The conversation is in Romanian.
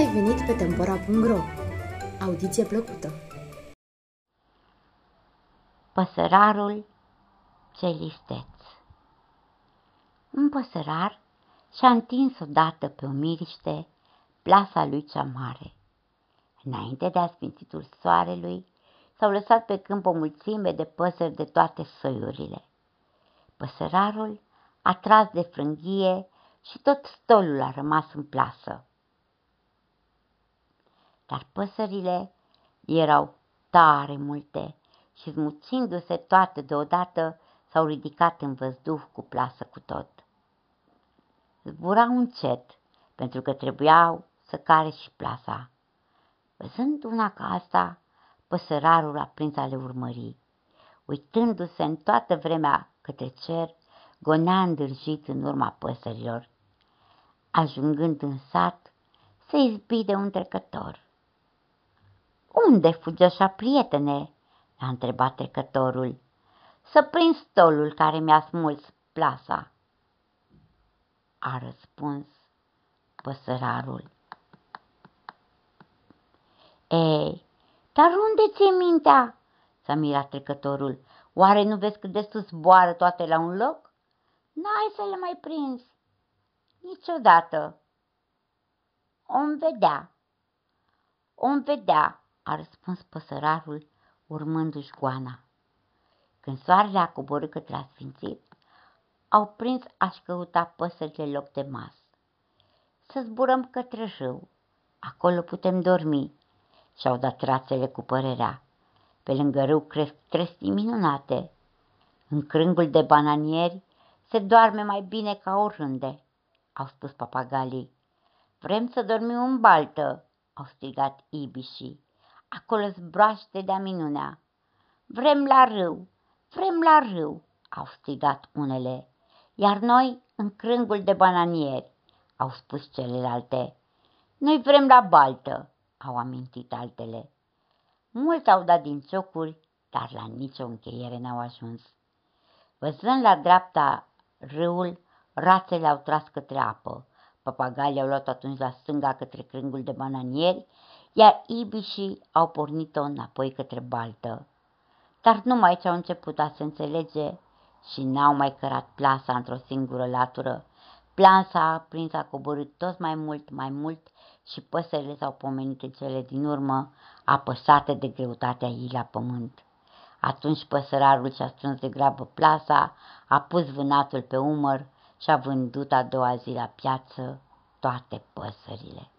ai venit pe Tempora.ro! Audiție plăcută! Păsărarul celisteț Un păsărar și-a întins odată pe o miriște plasa lui cea mare. Înainte de asfințitul soarelui, s-au lăsat pe câmp o mulțime de păsări de toate soiurile. Păsărarul a tras de frânghie și tot stolul a rămas în plasă. Dar păsările erau tare multe și smuțindu-se toate deodată s-au ridicat în văzduh cu plasă cu tot. Zburau încet, pentru că trebuiau să care și plasa. Văzând una ca asta, păsărarul a prins a le urmări. Uitându-se în toată vremea către cer, gonea îndârjit în urma păsărilor. Ajungând în sat, se izbi de un trecător. Unde fugi așa, prietene?" l-a întrebat trecătorul. Să prind stolul care mi-a smuls plasa." A răspuns păsărarul. Ei, dar unde ți-e mintea?" s-a mirat trecătorul. Oare nu vezi cât de sus zboară toate la un loc? N-ai să le mai prinzi. Niciodată. Om vedea. Om vedea, a răspuns păsărarul, urmându-și goana. Când soarele a coborât către asfințit, au prins a-și căuta păsările loc de mas. Să zburăm către râu, acolo putem dormi, și-au dat rațele cu părerea. Pe lângă râu cresc trestii minunate. În crângul de bananieri se doarme mai bine ca oriunde, au spus papagalii. Vrem să dormim în baltă, au strigat ibișii. Acolo zbroaște de-a minunea. Vrem la râu, vrem la râu, au strigat unele. Iar noi în crângul de bananieri, au spus celelalte. Noi vrem la baltă, au amintit altele. Mulți au dat din ciocuri, dar la nicio încheiere n-au ajuns. Văzând la dreapta râul, rațele au tras către apă. Papagalii au luat atunci la stânga către crângul de bananieri, iar ibișii au pornit-o înapoi către baltă. Dar numai ce au început a se înțelege și n-au mai cărat plasa într-o singură latură. Plansa a prins a coborât tot mai mult, mai mult și păsările s-au pomenit în cele din urmă, apăsate de greutatea ei la pământ. Atunci păsărarul și-a strâns de grabă plasa, a pus vânatul pe umăr și a vândut a doua zi la piață toate păsările.